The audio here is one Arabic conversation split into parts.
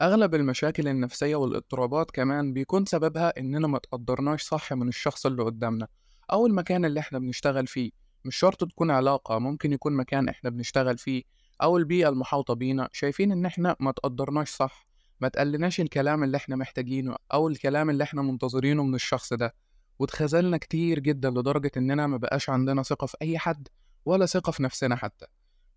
أغلب المشاكل النفسية والاضطرابات كمان بيكون سببها إننا ما تقدرناش صح من الشخص اللي قدامنا أو المكان اللي إحنا بنشتغل فيه. مش شرط تكون علاقة ممكن يكون مكان إحنا بنشتغل فيه أو البيئة المحاطة بينا. شايفين إن إحنا ما تقدرناش صح ما تقلناش الكلام اللي إحنا محتاجينه أو الكلام اللي إحنا منتظرينه من الشخص ده. واتخذلنا كتير جدا لدرجة إننا ما بقاش عندنا ثقة في أي حد ولا ثقة في نفسنا حتى.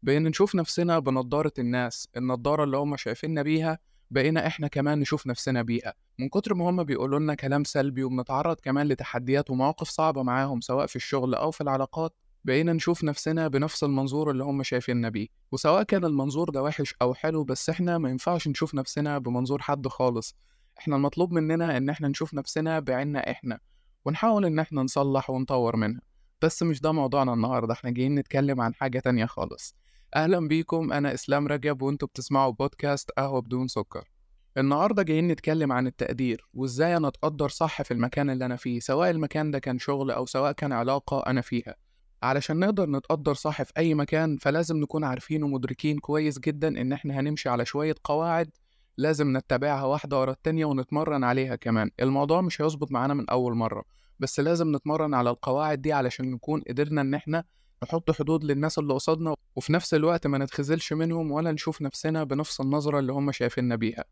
بقينا نشوف نفسنا بنضارة الناس النضارة اللي هم شايفيننا بيها بقينا إحنا كمان نشوف نفسنا بيها من كتر ما هم بيقولوا لنا كلام سلبي وبنتعرض كمان لتحديات ومواقف صعبة معاهم سواء في الشغل أو في العلاقات بقينا نشوف نفسنا بنفس المنظور اللي هم شايفيننا بيه. وسواء كان المنظور ده وحش أو حلو بس إحنا ما ينفعش نشوف نفسنا بمنظور حد خالص. إحنا المطلوب مننا إن إحنا نشوف نفسنا بعيننا إحنا ونحاول إن إحنا نصلح ونطور منها. بس مش ده موضوعنا النهاردة إحنا جايين نتكلم عن حاجة تانية خالص. أهلا بيكم أنا إسلام رجب وأنتوا بتسمعوا بودكاست قهوة بدون سكر. النهاردة جايين نتكلم عن التقدير وإزاي أنا أتقدر صح في المكان اللي أنا فيه سواء المكان ده كان شغل أو سواء كان علاقة أنا فيها. علشان نقدر نتقدر صح في أي مكان فلازم نكون عارفين ومدركين كويس جدا إن إحنا هنمشي على شوية قواعد لازم نتبعها واحدة ورا التانية ونتمرن عليها كمان. الموضوع مش هيظبط معانا من أول مرة بس لازم نتمرن على القواعد دي علشان نكون قدرنا إن إحنا نحط حدود للناس اللي قصادنا وفي نفس الوقت ما نتخذلش منهم ولا نشوف نفسنا بنفس النظرة اللي هم شايفيننا بيها.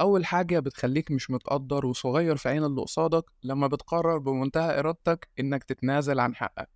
أول حاجة بتخليك مش متقدر وصغير في عين اللي قصادك لما بتقرر بمنتهى إرادتك إنك تتنازل عن حقك.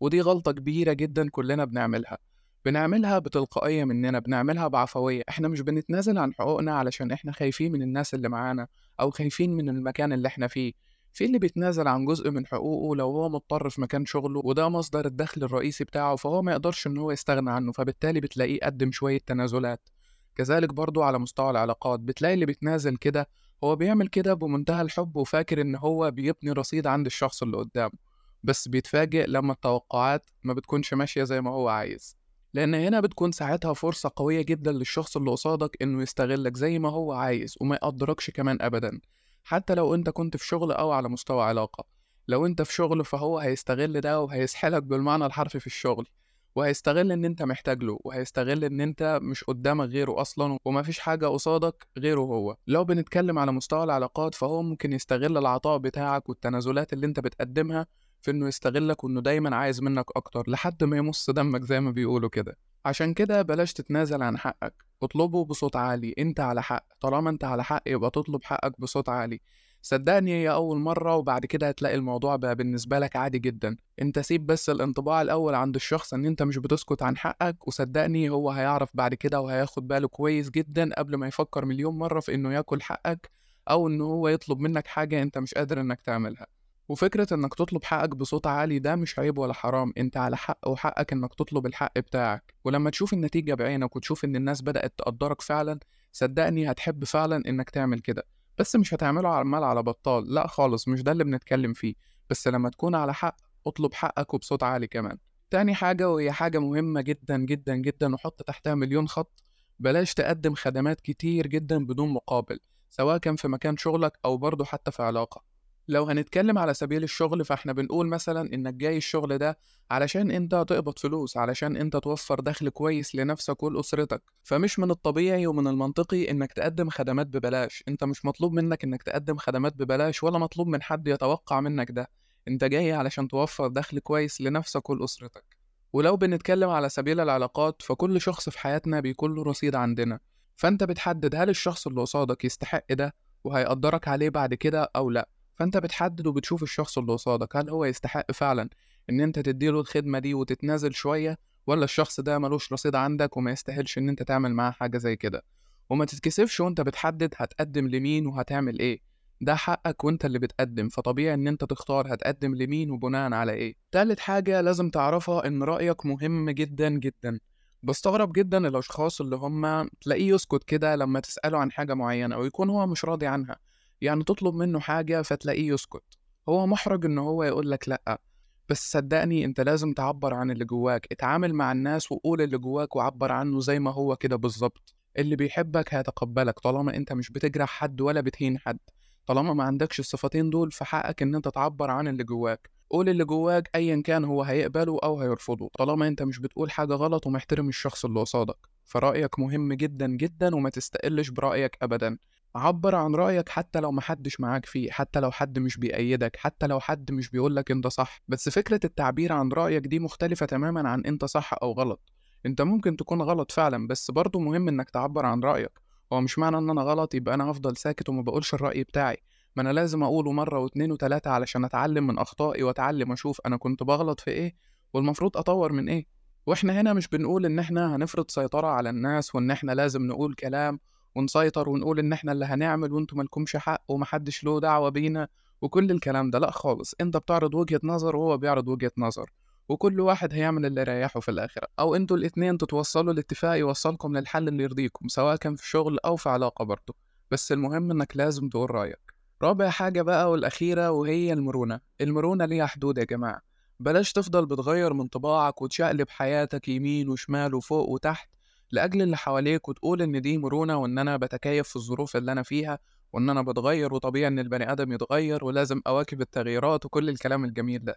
ودي غلطة كبيرة جدا كلنا بنعملها. بنعملها بتلقائية مننا بنعملها بعفوية. إحنا مش بنتنازل عن حقوقنا علشان إحنا خايفين من الناس اللي معانا أو خايفين من المكان اللي إحنا فيه. في اللي بيتنازل عن جزء من حقوقه لو هو مضطر في مكان شغله وده مصدر الدخل الرئيسي بتاعه فهو ما يقدرش إن هو يستغنى عنه فبالتالي بتلاقيه قدم شوية تنازلات. كذلك برضو على مستوى العلاقات بتلاقي اللي بيتنازل كده هو بيعمل كده بمنتهى الحب وفاكر إن هو بيبني رصيد عند الشخص اللي قدامه بس بيتفاجئ لما التوقعات ما بتكونش ماشية زي ما هو عايز. لأن هنا بتكون ساعتها فرصة قوية جدا للشخص اللي قصادك إنه يستغلك زي ما هو عايز وما يقدركش كمان أبدا. حتى لو أنت كنت في شغل أو على مستوى علاقة. لو أنت في شغل فهو هيستغل ده وهيسحلك بالمعنى الحرفي في الشغل وهيستغل إن أنت محتاج له وهيستغل إن أنت مش قدامك غيره أصلا ومفيش حاجة قصادك غيره هو. لو بنتكلم على مستوى العلاقات فهو ممكن يستغل العطاء بتاعك والتنازلات اللي أنت بتقدمها في إنه يستغلك وإنه دايما عايز منك أكتر لحد ما يمص دمك زي ما بيقولوا كده. عشان كده بلاش تتنازل عن حقك. اطلبه بصوت عالي. انت على حق. طالما انت على حق يبقى تطلب حقك بصوت عالي. صدقني هي أول مرة وبعد كده هتلاقي الموضوع بقى بالنسبة لك عادي جدا. انت سيب بس الانطباع الأول عند الشخص إن انت مش بتسكت عن حقك وصدقني هو هيعرف بعد كده وهياخد باله كويس جدا قبل ما يفكر مليون مرة في إنه ياكل حقك أو ان هو يطلب منك حاجة انت مش قادر إنك تعملها. وفكرة إنك تطلب حقك بصوت عالي ده مش عيب ولا حرام أنت على حق وحقك إنك تطلب الحق بتاعك. ولما تشوف النتيجة بعينك وتشوف إن الناس بدأت تقدرك فعلا صدقني هتحب فعلا إنك تعمل كده. بس مش هتعمله عمال على بطال لأ خالص مش ده اللي بنتكلم فيه. بس لما تكون على حق اطلب حقك وبصوت عالي كمان. تاني حاجة وهي حاجة مهمة جدا جدا جدا وحط تحتها مليون خط. بلاش تقدم خدمات كتير جدا بدون مقابل سواء كان في مكان شغلك أو برضه حتى في علاقة. لو هنتكلم على سبيل الشغل فإحنا بنقول مثلا إنك جاي الشغل ده علشان أنت تقبض فلوس علشان أنت توفر دخل كويس لنفسك ولأسرتك. فمش من الطبيعي ومن المنطقي إنك تقدم خدمات ببلاش. أنت مش مطلوب منك إنك تقدم خدمات ببلاش ولا مطلوب من حد يتوقع منك ده. أنت جاي علشان توفر دخل كويس لنفسك ولأسرتك. ولو بنتكلم على سبيل العلاقات فكل شخص في حياتنا بيكون له رصيد عندنا. فأنت بتحدد هل الشخص اللي قصادك يستحق ده وهيقدرك عليه بعد كده أو لأ. فأنت بتحدد وبتشوف الشخص اللي قصادك هل هو يستحق فعلا إن أنت تديله الخدمة دي وتتنازل شوية ولا الشخص ده ملوش رصيد عندك وما يستاهلش إن أنت تعمل معاه حاجة زي كده؟ وما تتكسفش وأنت بتحدد هتقدم لمين وهتعمل إيه. ده حقك وأنت اللي بتقدم فطبيعي إن أنت تختار هتقدم لمين وبناء على إيه. تالت حاجة لازم تعرفها إن رأيك مهم جدا جدا. بستغرب جدا الأشخاص اللي هم تلاقيه يسكت كده لما تسأله عن حاجة معينة أو يكون هو مش راضي عنها. يعني تطلب منه حاجة فتلاقيه يسكت. هو محرج إن هو يقول لك لأ. بس صدقني أنت لازم تعبر عن اللي جواك. اتعامل مع الناس وقول اللي جواك وعبر عنه زي ما هو كده بالظبط. اللي بيحبك هيتقبلك طالما أنت مش بتجرح حد ولا بتهين حد. طالما ما عندكش الصفتين دول فحقك إن أنت تعبر عن اللي جواك. قول اللي جواك أيا كان هو هيقبله أو هيرفضه. طالما أنت مش بتقول حاجة غلط ومحترم الشخص اللي قصادك. فرأيك مهم جدا جدا وما تستقلش برأيك أبدا. عبر عن رأيك حتى لو محدش معاك فيه حتى لو حد مش بيأيدك حتى لو حد مش بيقولك أنت صح. بس فكرة التعبير عن رأيك دي مختلفة تماما عن أنت صح أو غلط. أنت ممكن تكون غلط فعلا بس برضه مهم إنك تعبر عن رأيك. هو مش معنى إن أنا غلط يبقى أنا هفضل ساكت وما بقولش الرأي بتاعي. ما أنا لازم أقوله مرة واتنين وتلاتة علشان أتعلم من أخطائي وأتعلم أشوف أنا كنت بغلط في إيه والمفروض أطور من إيه. وإحنا هنا مش بنقول إن إحنا هنفرض سيطرة على الناس وإن إحنا لازم نقول كلام ونسيطر ونقول إن إحنا اللي هنعمل وانتوا مالكمش حق ومحدش له دعوة بينا وكل الكلام ده لأ خالص. أنت بتعرض وجهة نظر وهو بيعرض وجهة نظر وكل واحد هيعمل اللي يريحه في الآخرة. أو أنتوا الاتنين تتوصلوا لاتفاق يوصلكم للحل اللي يرضيكم سواء كان في شغل أو في علاقة برضه. بس المهم إنك لازم تقول رأيك. رابع حاجة بقى والأخيرة وهي المرونة. المرونة ليها حدود يا جماعة. بلاش تفضل بتغير من طباعك وتشقلب حياتك يمين وشمال وفوق وتحت لأجل اللي حواليك وتقول إن دي مرونة وإن أنا بتكيف في الظروف اللي أنا فيها وإن أنا بتغير وطبيعي إن البني آدم يتغير ولازم أواكب التغييرات وكل الكلام الجميل ده.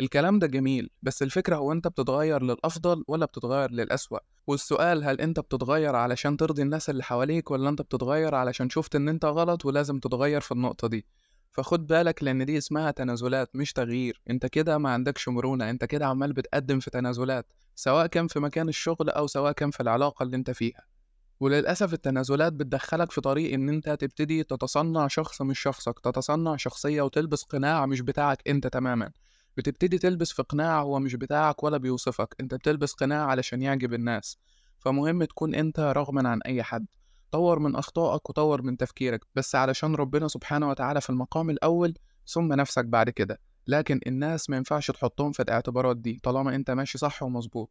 الكلام ده جميل بس الفكرة هو أنت بتتغير للأفضل ولا بتتغير للأسوأ؟ والسؤال هل أنت بتتغير علشان ترضي الناس اللي حواليك ولا أنت بتتغير علشان شفت إن أنت غلط ولازم تتغير في النقطة دي؟ فخد بالك لأن دي اسمها تنازلات مش تغيير. أنت كده ما عندكش مرونة أنت كده عمال بتقدم في تنازلات سواء كان في مكان الشغل أو سواء كان في العلاقة اللي أنت فيها. وللأسف التنازلات بتدخلك في طريق إن أنت تبتدي تتصنع شخص مش شخصك تتصنع شخصية وتلبس قناع مش بتاعك أنت تماما. بتبتدي تلبس في قناع هو مش بتاعك ولا بيوصفك أنت بتلبس قناع علشان يعجب الناس. فمهم تكون أنت رغما عن أي حد. طور من أخطائك وطور من تفكيرك بس علشان ربنا سبحانه وتعالى في المقام الأول ثم نفسك بعد كده لكن الناس ما ينفعش تحطهم في الاعتبارات دي طالما أنت ماشي صح ومظبوط.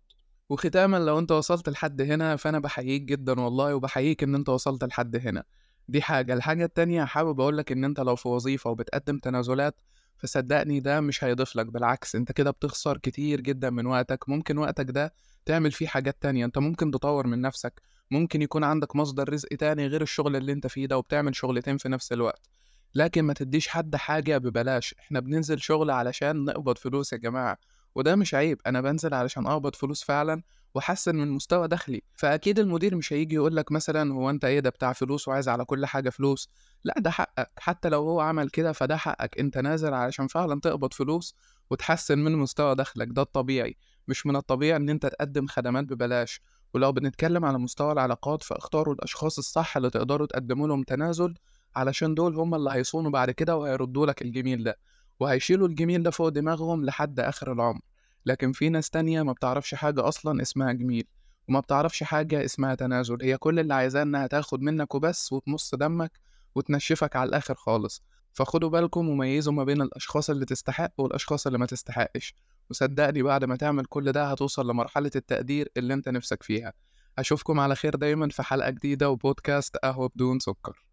وختاما لو أنت وصلت لحد هنا فأنا بحييك جدا والله وبحييك إن أنت وصلت لحد هنا. دي حاجة. الحاجة التانية حابب اقولك إن أنت لو في وظيفة وبتقدم تنازلات فصدقني ده مش هيضيف لك بالعكس أنت كده بتخسر كتير جدا من وقتك. ممكن وقتك ده تعمل فيه حاجات تانية. أنت ممكن تطور من نفسك ممكن يكون عندك مصدر رزق تاني غير الشغل اللي انت فيه ده وبتعمل شغلتين في نفس الوقت. لكن ما تديش حد حاجة ببلاش. إحنا بننزل شغل علشان نقبض فلوس يا جماعة. وده مش عيب. أنا بنزل علشان أقبض فلوس فعلا وأحسن من مستوى دخلي. فأكيد المدير مش هيجي يقول لك مثلا هو أنت إيه ده بتاع فلوس وعايز على كل حاجة فلوس؟ لا ده حقك. حتى لو هو عمل كده فده حقك. أنت نازل علشان فعلا تقبض فلوس وتحسن من مستوى دخلك. ده الطبيعي. مش من الطبيعي إن أنت تقدم خدمات ببلاش. ولو بنتكلم على مستوى العلاقات فاختاروا الأشخاص الصح اللي تقدروا تقدموا لهم تنازل علشان دول هم اللي هيصونوا بعد كده وهيردوا لك الجميل ده وهيشيلوا الجميل ده فوق دماغهم لحد آخر العمر. لكن في ناس تانية ما بتعرفش حاجة أصلا اسمها جميل وما بتعرفش حاجة اسمها تنازل هي كل اللي عايزاه إنها تاخد منك وبس وتمص دمك وتنشفك على الآخر خالص. فخدوا بالكم وميزوا ما بين الأشخاص اللي تستحق والأشخاص اللي ما تستحقش. وصدقني بعد ما تعمل كل ده هتوصل لمرحلة التقدير اللي انت نفسك فيها. أشوفكم على خير دايما في حلقة جديدة وبودكاست قهوة بدون سكر.